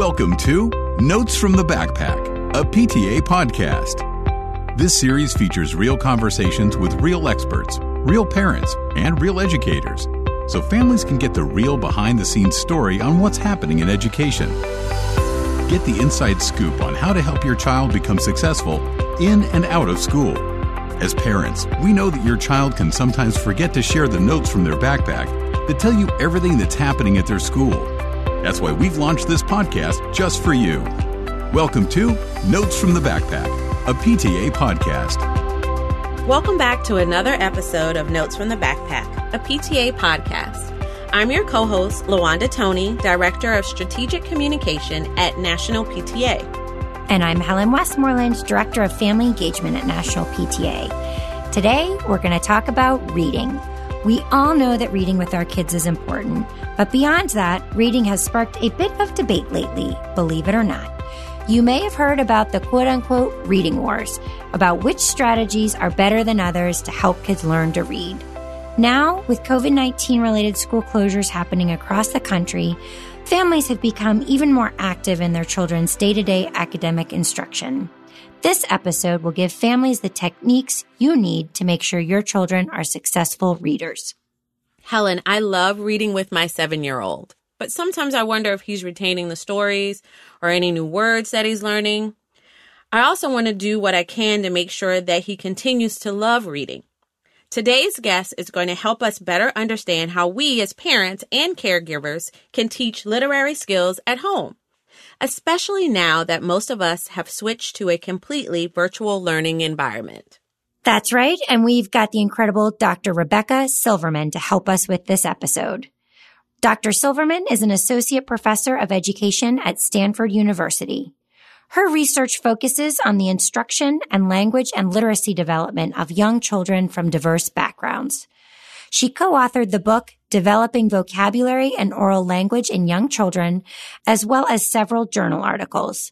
Welcome to Notes from the Backpack, a PTA podcast. This series features real conversations with real experts, real parents, and real educators, so families can get the real behind the scenes story on what's happening in education. Get the inside scoop on how to help your child become successful in and out of school. As parents, we know that your child can sometimes forget to share the notes from their backpack that tell you everything that's happening at their school. That's why we've launched this podcast just for you. Welcome to Notes from the Backpack, a PTA podcast. Welcome back to another episode of Notes from the Backpack, a PTA podcast. I'm your co host, Lawanda Toney, Director of Strategic Communication at National PTA. And I'm Helen Westmoreland, Director of Family Engagement at National PTA. Today, we're going to talk about reading. We all know that reading with our kids is important, but beyond that, reading has sparked a bit of debate lately, believe it or not. You may have heard about the quote unquote reading wars, about which strategies are better than others to help kids learn to read. Now, with COVID 19 related school closures happening across the country, families have become even more active in their children's day to day academic instruction. This episode will give families the techniques you need to make sure your children are successful readers. Helen, I love reading with my seven year old, but sometimes I wonder if he's retaining the stories or any new words that he's learning. I also want to do what I can to make sure that he continues to love reading. Today's guest is going to help us better understand how we as parents and caregivers can teach literary skills at home especially now that most of us have switched to a completely virtual learning environment. That's right. And we've got the incredible Dr. Rebecca Silverman to help us with this episode. Dr. Silverman is an associate professor of education at Stanford University. Her research focuses on the instruction and language and literacy development of young children from diverse backgrounds. She co-authored the book Developing Vocabulary and Oral Language in Young Children, as well as several journal articles.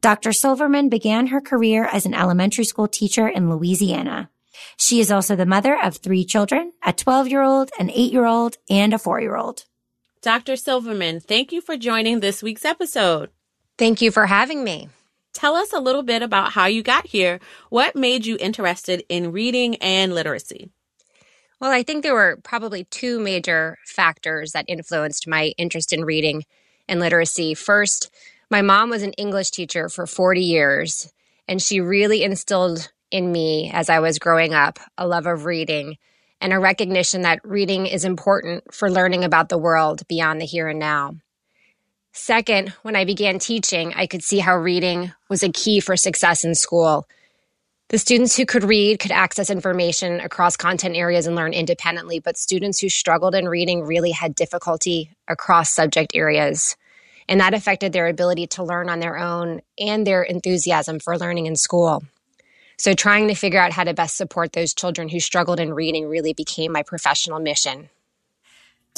Dr. Silverman began her career as an elementary school teacher in Louisiana. She is also the mother of three children, a 12 year old, an 8 year old, and a 4 year old. Dr. Silverman, thank you for joining this week's episode. Thank you for having me. Tell us a little bit about how you got here. What made you interested in reading and literacy? Well, I think there were probably two major factors that influenced my interest in reading and literacy. First, my mom was an English teacher for 40 years, and she really instilled in me as I was growing up a love of reading and a recognition that reading is important for learning about the world beyond the here and now. Second, when I began teaching, I could see how reading was a key for success in school the students who could read could access information across content areas and learn independently, but students who struggled in reading really had difficulty across subject areas. And that affected their ability to learn on their own and their enthusiasm for learning in school. So, trying to figure out how to best support those children who struggled in reading really became my professional mission.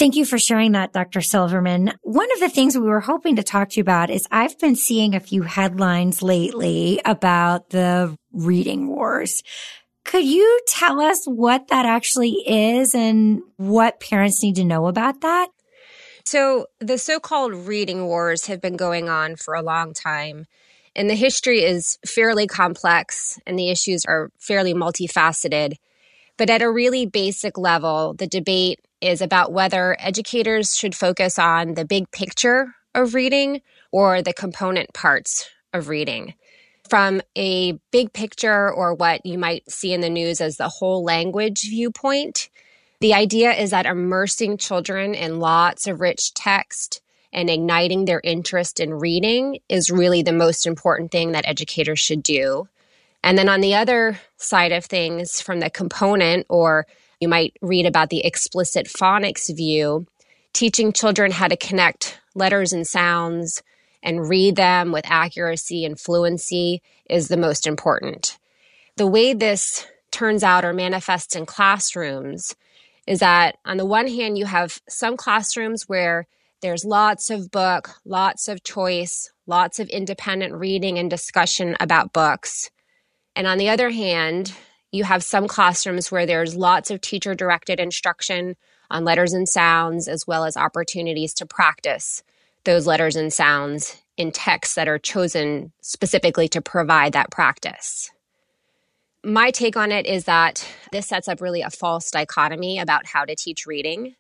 Thank you for sharing that, Dr. Silverman. One of the things we were hoping to talk to you about is I've been seeing a few headlines lately about the reading wars. Could you tell us what that actually is and what parents need to know about that? So, the so called reading wars have been going on for a long time. And the history is fairly complex and the issues are fairly multifaceted. But at a really basic level, the debate is about whether educators should focus on the big picture of reading or the component parts of reading. From a big picture or what you might see in the news as the whole language viewpoint, the idea is that immersing children in lots of rich text and igniting their interest in reading is really the most important thing that educators should do. And then on the other side of things, from the component or you might read about the explicit phonics view, teaching children how to connect letters and sounds and read them with accuracy and fluency is the most important. The way this turns out or manifests in classrooms is that on the one hand, you have some classrooms where there's lots of book, lots of choice, lots of independent reading and discussion about books. And on the other hand, you have some classrooms where there's lots of teacher directed instruction on letters and sounds, as well as opportunities to practice those letters and sounds in texts that are chosen specifically to provide that practice. My take on it is that this sets up really a false dichotomy about how to teach reading,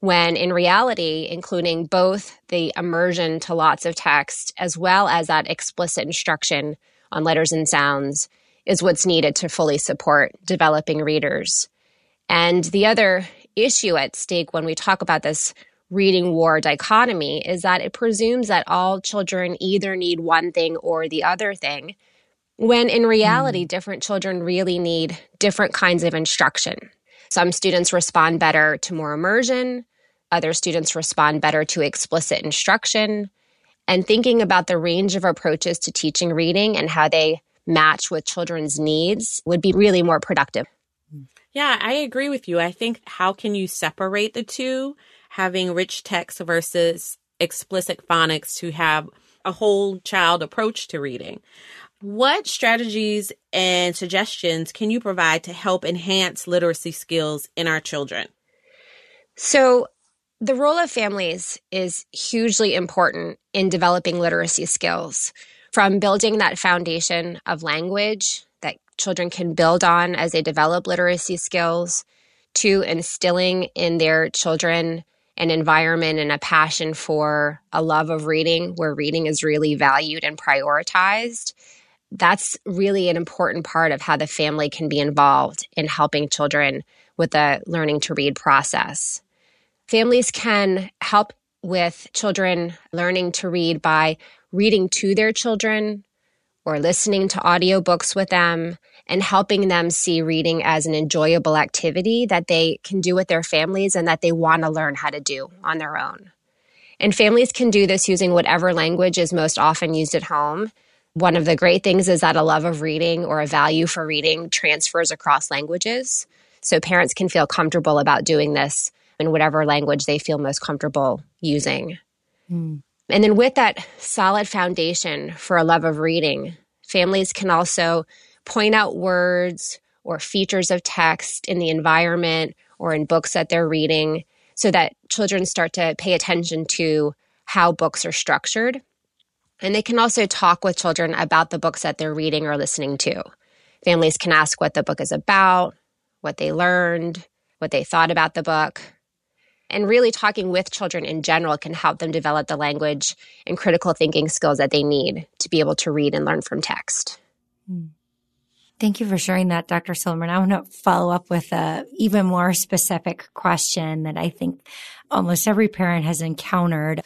when in reality, including both the immersion to lots of text as well as that explicit instruction on letters and sounds is what's needed to fully support developing readers. And the other issue at stake when we talk about this reading war dichotomy is that it presumes that all children either need one thing or the other thing, when in reality, mm. different children really need different kinds of instruction. Some students respond better to more immersion, other students respond better to explicit instruction. And thinking about the range of approaches to teaching reading and how they match with children's needs would be really more productive. Yeah, I agree with you. I think how can you separate the two, having rich text versus explicit phonics to have a whole child approach to reading? What strategies and suggestions can you provide to help enhance literacy skills in our children? So, the role of families is hugely important in developing literacy skills from building that foundation of language that children can build on as they develop literacy skills to instilling in their children an environment and a passion for a love of reading where reading is really valued and prioritized. That's really an important part of how the family can be involved in helping children with the learning to read process. Families can help with children learning to read by reading to their children or listening to audiobooks with them and helping them see reading as an enjoyable activity that they can do with their families and that they want to learn how to do on their own. And families can do this using whatever language is most often used at home. One of the great things is that a love of reading or a value for reading transfers across languages. So parents can feel comfortable about doing this in whatever language they feel most comfortable using. Mm. And then with that solid foundation for a love of reading, families can also point out words or features of text in the environment or in books that they're reading so that children start to pay attention to how books are structured. And they can also talk with children about the books that they're reading or listening to. Families can ask what the book is about, what they learned, what they thought about the book, and really talking with children in general can help them develop the language and critical thinking skills that they need to be able to read and learn from text. Hmm. Thank you for sharing that, Dr. Silverman. I want to follow up with a even more specific question that I think almost every parent has encountered.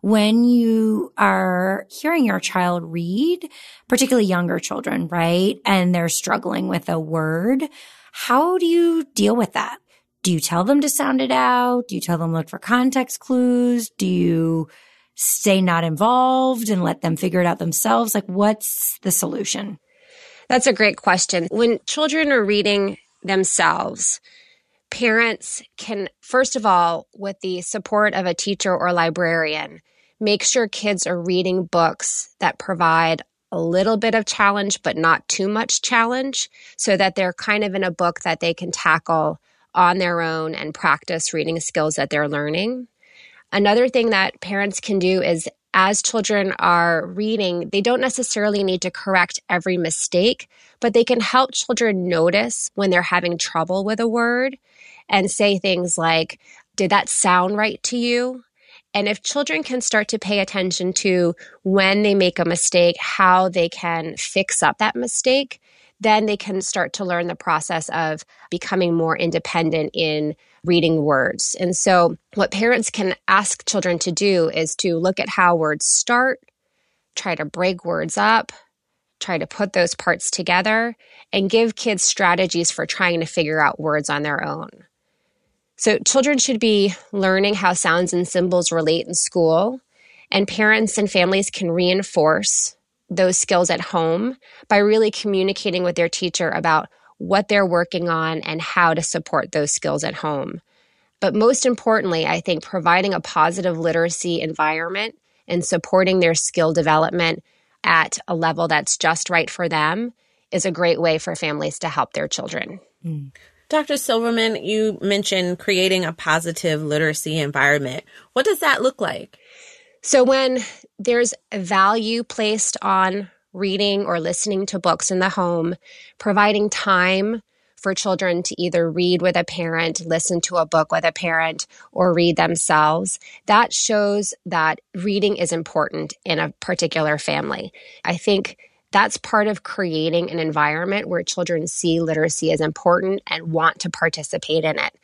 When you are hearing your child read, particularly younger children, right? And they're struggling with a word, how do you deal with that? Do you tell them to sound it out? Do you tell them look for context clues? Do you stay not involved and let them figure it out themselves? Like, what's the solution? That's a great question. When children are reading themselves, parents can, first of all, with the support of a teacher or librarian, make sure kids are reading books that provide a little bit of challenge, but not too much challenge, so that they're kind of in a book that they can tackle on their own and practice reading skills that they're learning. Another thing that parents can do is as children are reading, they don't necessarily need to correct every mistake, but they can help children notice when they're having trouble with a word and say things like, Did that sound right to you? And if children can start to pay attention to when they make a mistake, how they can fix up that mistake, then they can start to learn the process of becoming more independent in reading words. And so, what parents can ask children to do is to look at how words start, try to break words up, try to put those parts together, and give kids strategies for trying to figure out words on their own. So, children should be learning how sounds and symbols relate in school, and parents and families can reinforce those skills at home by really communicating with their teacher about what they're working on and how to support those skills at home. But most importantly, I think providing a positive literacy environment and supporting their skill development at a level that's just right for them is a great way for families to help their children. Mm. Dr. Silverman, you mentioned creating a positive literacy environment. What does that look like? So when there's value placed on reading or listening to books in the home, providing time for children to either read with a parent, listen to a book with a parent, or read themselves. That shows that reading is important in a particular family. I think that's part of creating an environment where children see literacy as important and want to participate in it.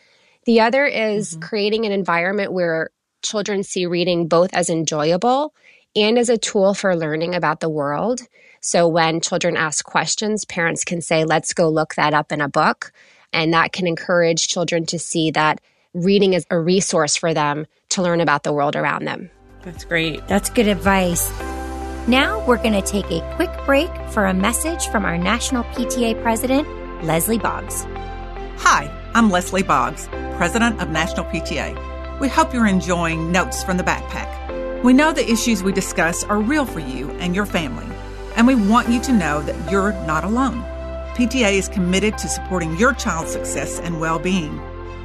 The other is mm-hmm. creating an environment where children see reading both as enjoyable and as a tool for learning about the world. So when children ask questions, parents can say, let's go look that up in a book. And that can encourage children to see that reading is a resource for them to learn about the world around them. That's great. That's good advice. Now we're going to take a quick break for a message from our National PTA President, Leslie Boggs. Hi, I'm Leslie Boggs, President of National PTA. We hope you're enjoying Notes from the Backpack. We know the issues we discuss are real for you and your family and we want you to know that you're not alone. PTA is committed to supporting your child's success and well being.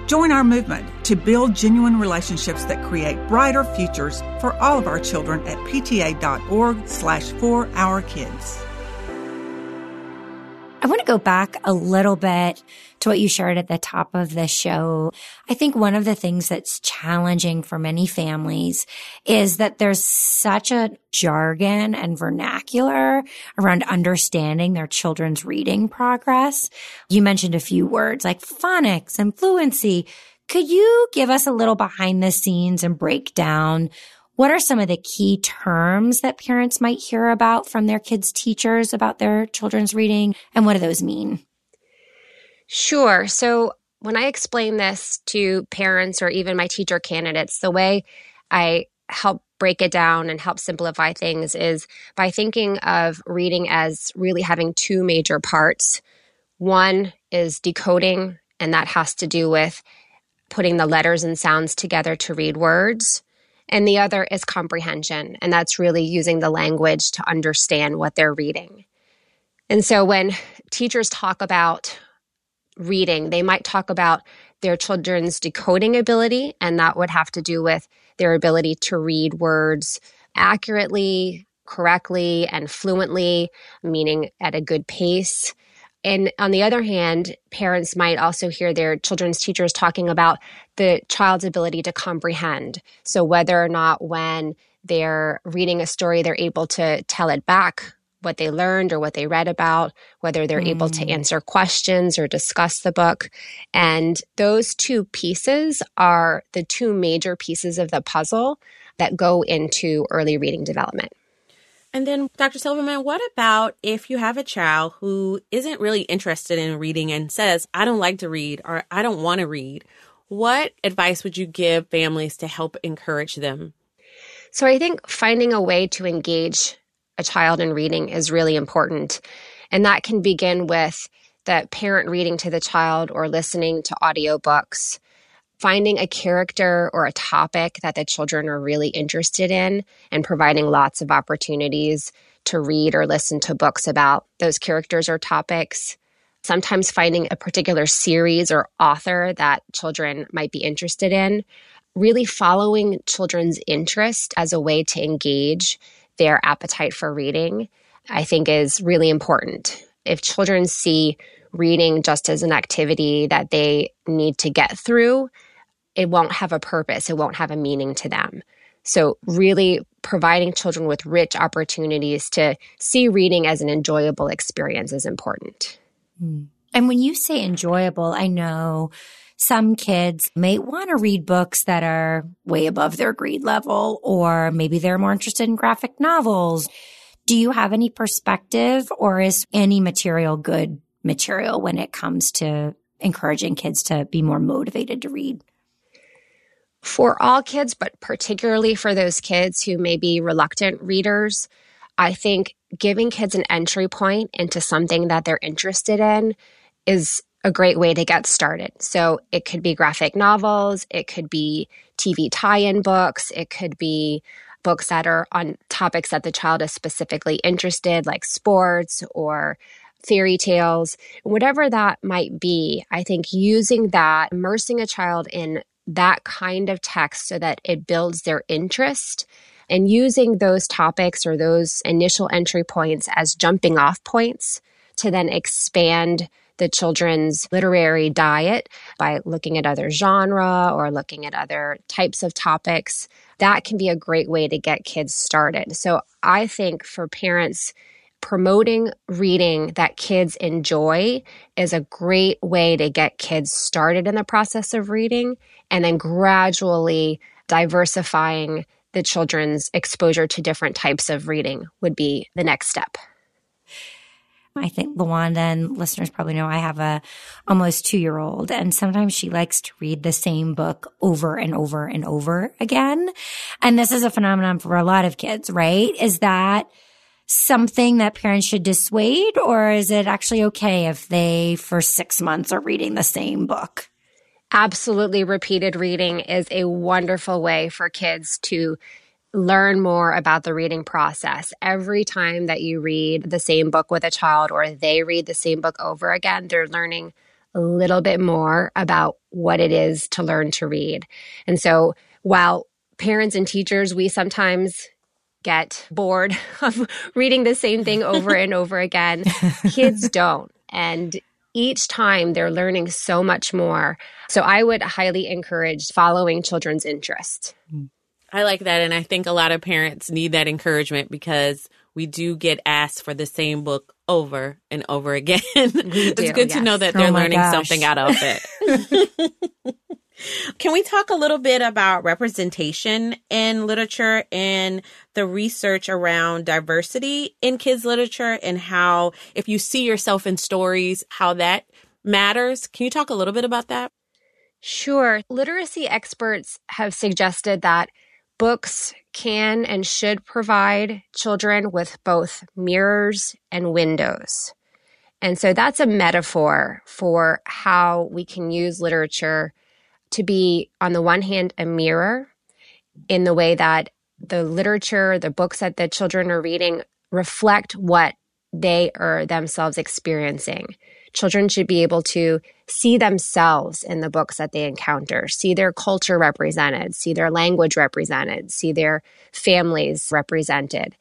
Join our movement to build genuine relationships that create brighter futures for all of our children at pta.org slash for our kids. I want to go back a little bit to what you shared at the top of the show. I think one of the things that's challenging for many families is that there's such a jargon and vernacular around understanding their children's reading progress. You mentioned a few words like phonics and fluency. Could you give us a little behind the scenes and break down what are some of the key terms that parents might hear about from their kids' teachers about their children's reading? And what do those mean? Sure. So when I explain this to parents or even my teacher candidates, the way I help break it down and help simplify things is by thinking of reading as really having two major parts. One is decoding, and that has to do with putting the letters and sounds together to read words. And the other is comprehension. And that's really using the language to understand what they're reading. And so when teachers talk about reading, they might talk about their children's decoding ability, and that would have to do with their ability to read words accurately, correctly, and fluently, meaning at a good pace. And on the other hand, parents might also hear their children's teachers talking about the child's ability to comprehend. So, whether or not when they're reading a story, they're able to tell it back what they learned or what they read about, whether they're mm. able to mm. answer questions or discuss the book. And those two pieces are the two major pieces of the puzzle that go into early reading development. And then, Dr. Silverman, what about if you have a child who isn't really interested in reading and says, I don't like to read or I don't want to read? What advice would you give families to help encourage them? So, I think finding a way to engage a child in reading is really important. And that can begin with the parent reading to the child or listening to audiobooks finding a character or a topic that the children are really interested in and providing lots of opportunities to read or listen to books about those characters or topics. Sometimes finding a particular series or author that children might be interested in. Really following children's interest as a way to engage their appetite for reading, I think is really important. If children see reading just as an activity that they need to get through, it won't have a purpose, it won't have a meaning to them. So, really providing children with rich opportunities to see reading as an enjoyable experience is important. Hmm. And when you say enjoyable, I know some kids may want to read books that are way above their grade level, or maybe they're more interested in graphic novels. Do you have any perspective, or is any material good material when it comes to encouraging kids to be more motivated to read? For all kids, but particularly for those kids who may be reluctant readers, I think giving kids an entry point into something that they're interested in is a great way to get started. So it could be graphic novels, it could be TV tie in books, it could be books that are on topics that the child is specifically interested, like sports or fairy tales, whatever that might be. I think using that, immersing a child in that kind of text so that it builds their interest and using those topics or those initial entry points as jumping off points to then expand the children's literary diet by looking at other genre or looking at other types of topics. That can be a great way to get kids started. So I think for parents, promoting reading that kids enjoy is a great way to get kids started in the process of reading and then gradually diversifying the children's exposure to different types of reading would be the next step. I think Lawanda and listeners probably know I have a almost two year old and sometimes she likes to read the same book over and over and over again. And this is a phenomenon for a lot of kids, right? Is that something that parents should dissuade or is it actually okay if they for six months are reading the same book? Absolutely. Repeated reading is a wonderful way for kids to learn more about the reading process. Every time that you read the same book with a child or they read the same book over again, they're learning a little bit more about what it is to learn to read. And so while parents and teachers, we sometimes get bored of reading the same thing over and over again, kids don't. And each time they're learning so much more. So I would highly encourage following children's interest. Mm. I like that. And I think a lot of parents need that encouragement because we do get asked for the same book over and over again. it's good yes. to know that they're oh learning gosh. something out of it. Can we talk a little bit about representation in literature and the research around diversity in kids' literature and how, if you see yourself in stories, how that matters? Can you talk a little bit about that? Sure. Literacy experts have suggested that Books can and should provide children with both mirrors and windows. And so that's a metaphor for how we can use literature to be, on the one hand, a mirror in the way that the literature, the books that the children are reading reflect what they are themselves experiencing. Children should be able to see themselves in the books that they encounter, see their culture represented, see their language represented, see their families represented.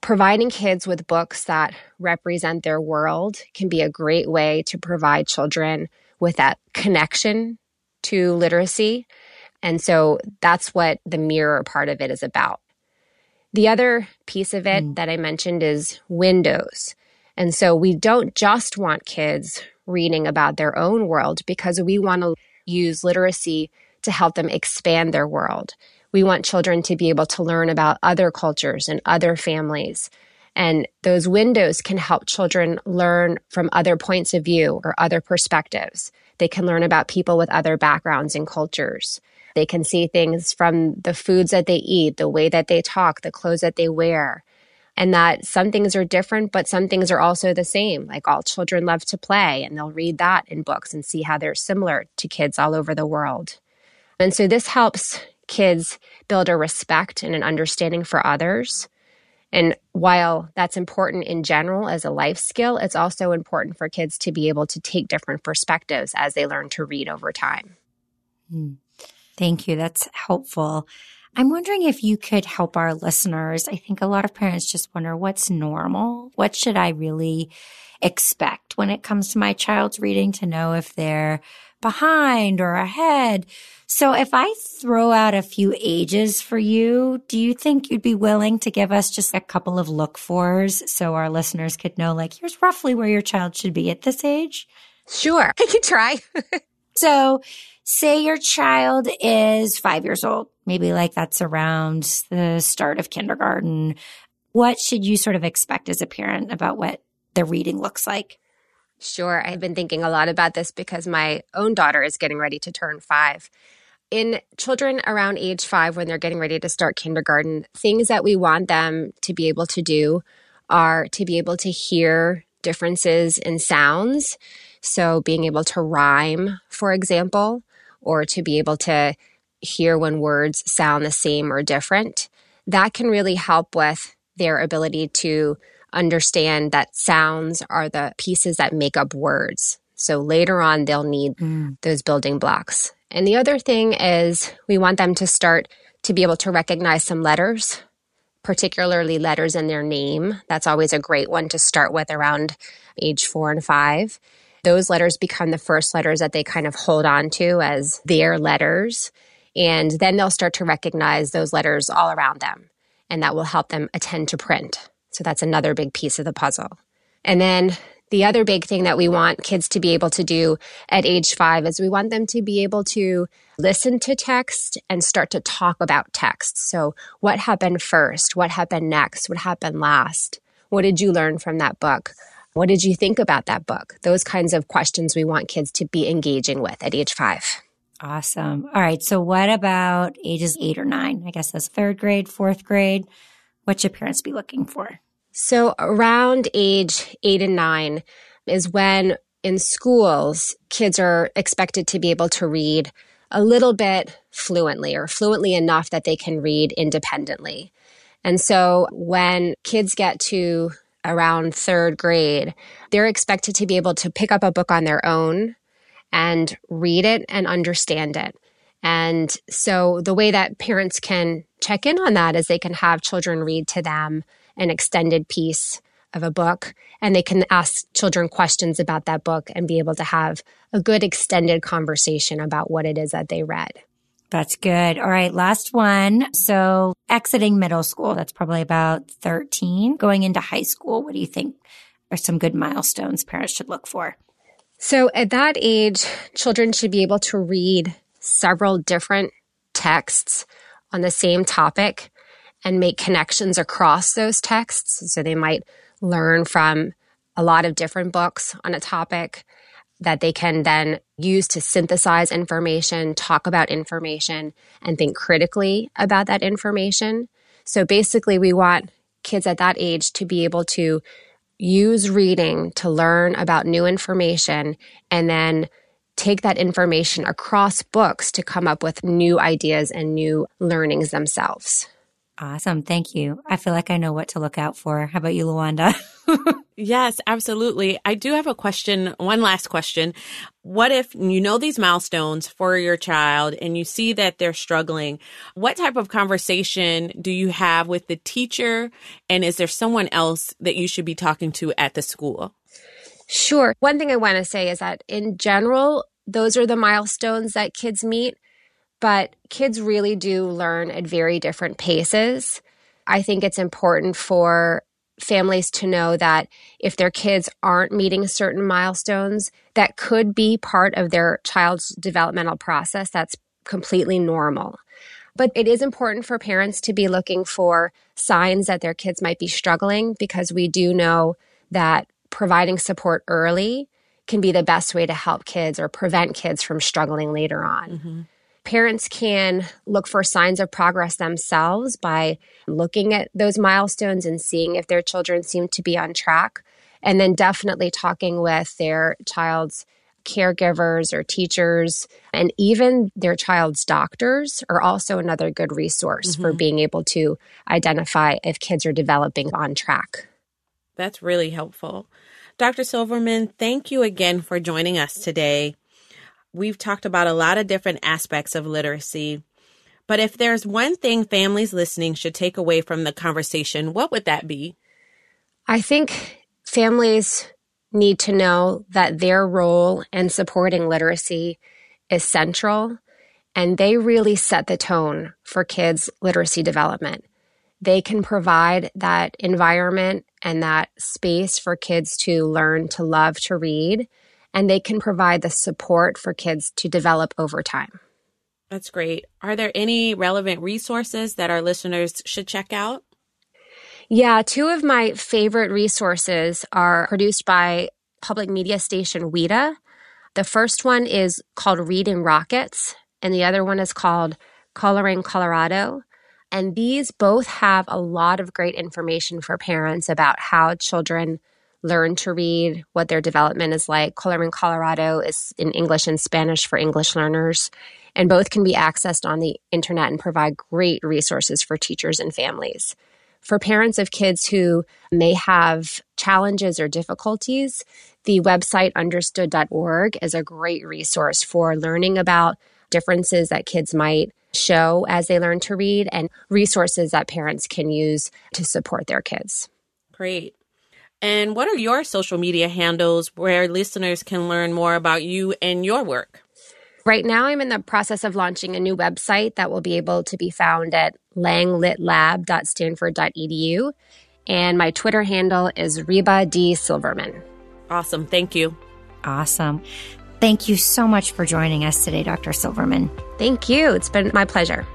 Providing kids with books that represent their world can be a great way to provide children with that connection to literacy. And so that's what the mirror part of it is about. The other piece of it mm. that I mentioned is windows. And so we don't just want kids reading about their own world because we want to use literacy to help them expand their world. We want children to be able to learn about other cultures and other families. And those windows can help children learn from other points of view or other perspectives. They can learn about people with other backgrounds and cultures. They can see things from the foods that they eat, the way that they talk, the clothes that they wear and that some things are different, but some things are also the same. Like all children love to play, and they'll read that in books and see how they're similar to kids all over the world. And so this helps kids build a respect and an understanding for others. And while that's important in general as a life skill, it's also important for kids to be able to take different perspectives as they learn to read over time. Hmm. Thank you. That's helpful. I'm wondering if you could help our listeners. I think a lot of parents just wonder what's normal? What should I really expect when it comes to my child's reading to know if they're behind or ahead? So if I throw out a few ages for you, do you think you'd be willing to give us just a couple of look fors so our listeners could know like, here's roughly where your child should be at this age? Sure. I can try. so say your child is five years old maybe like that's around the start of kindergarten. What should you sort of expect as a parent about what the reading looks like? Sure. I've been thinking a lot about this because my own daughter is getting ready to turn five. In children around age five, when they're getting ready to start kindergarten, things that we want them to be able to do are to be able to hear differences in sounds. So, being able to rhyme, for example, or to be able to hear when words sound the same or different, that can really help with their ability to understand that sounds are the pieces that make up words. So later on, they'll need mm. those building blocks. And the other thing is we want them to start to be able to recognize some letters particularly letters in their name. That's always a great one to start with around age four and five. Those letters become the first letters that they kind of hold on to as their letters. And then they'll start to recognize those letters all around them. And that will help them attend to print. So that's another big piece of the puzzle. And then the other big thing that we want kids to be able to do at age five is we want them to be able to listen to text and start to talk about text. So, what happened first? What happened next? What happened last? What did you learn from that book? What did you think about that book? Those kinds of questions we want kids to be engaging with at age five. Awesome. All right. So, what about ages eight or nine? I guess that's third grade, fourth grade. What should parents be looking for? So, around age eight and nine is when in schools, kids are expected to be able to read a little bit fluently or fluently enough that they can read independently. And so, when kids get to around third grade, they're expected to be able to pick up a book on their own and read it and understand it. And so, the way that parents can check in on that is they can have children read to them an extended piece of a book and they can ask children questions about that book and be able to have a good extended conversation about what it is that they read. That's good. All right. Last one. So exiting middle school, that's probably about 13. Going into high school, what do you think are some good milestones parents should look for? So at that age, children should be able to read several different texts on the same topic and make connections across those texts. So they might learn from a lot of different books on a topic that they can then use to synthesize information, talk about information, and think critically about that information. So basically, we want kids at that age to be able to use reading to learn about new information and then take that information across books to come up with new ideas and new learnings themselves. Awesome. Thank you. I feel like I know what to look out for. How about you, Lawanda? yes, absolutely. I do have a question. One last question. What if you know these milestones for your child and you see that they're struggling? What type of conversation do you have with the teacher? And is there someone else that you should be talking to at the school? Sure. One thing I want to say is that in general, those are the milestones that kids meet but kids really do learn at very different paces. I think it's important for families to know that if their kids aren't meeting certain milestones, that could be part of their child's developmental process. That's completely normal. But it is important for parents to be looking for signs that their kids might be struggling because we do know that providing support early can be the best way to help kids or prevent kids from struggling later on. Mm-hmm. Parents can look for signs of progress themselves by looking at those milestones and seeing if their children seem to be on track. And then definitely talking with their child's caregivers or teachers and even their child's doctors are also another good resource mm-hmm. for being able to identify if kids are developing on track. That's really helpful. Dr. Silverman, thank you again for joining us today. We've talked about a lot of different aspects of literacy. But if there's one thing families listening should take away from the conversation, what would that be? I think families need to know that their role in supporting literacy is central and they really set the tone for kids' literacy development. They can provide that environment and that space for kids to learn to love to read and they can provide the support for kids to develop over time. That's great. Are there any relevant resources that our listeners should check out? Yeah, two of my favorite resources are produced by public media station WETA. The first one is called Reading Rockets, and the other one is called Colorín Colorado. And these both have a lot of great information for parents about how children learn to read, what their development is like. Colorín Colorado is in English and Spanish for English learners, and both can be accessed on the internet and provide great resources for teachers and families. For parents of kids who may have challenges or difficulties, the website understood.org is a great resource for learning about differences that kids might show as they learn to read and resources that parents can use to support their kids. Great. And what are your social media handles where listeners can learn more about you and your work? Right now, I'm in the process of launching a new website that will be able to be found at langlitlab.stanford.edu. And my Twitter handle is Reba D. Silverman. Awesome. Thank you. Awesome. Thank you so much for joining us today, Dr. Silverman. Thank you. It's been my pleasure.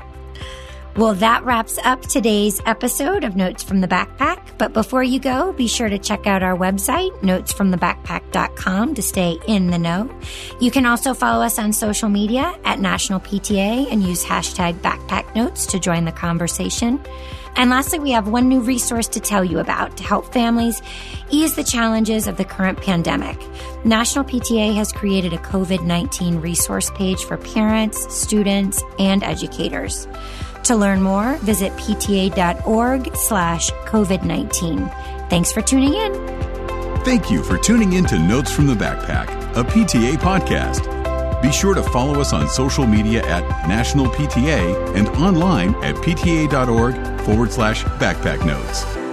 Well, that wraps up today's episode of Notes from the Backpack. But before you go, be sure to check out our website, notesfromthebackpack.com, to stay in the know. You can also follow us on social media at National PTA and use hashtag backpack notes to join the conversation. And lastly, we have one new resource to tell you about to help families ease the challenges of the current pandemic. National PTA has created a COVID 19 resource page for parents, students, and educators. To learn more, visit pta.org slash COVID-19. Thanks for tuning in. Thank you for tuning in to Notes from the Backpack, a PTA podcast. Be sure to follow us on social media at National PTA and online at pta.org forward slash backpack notes.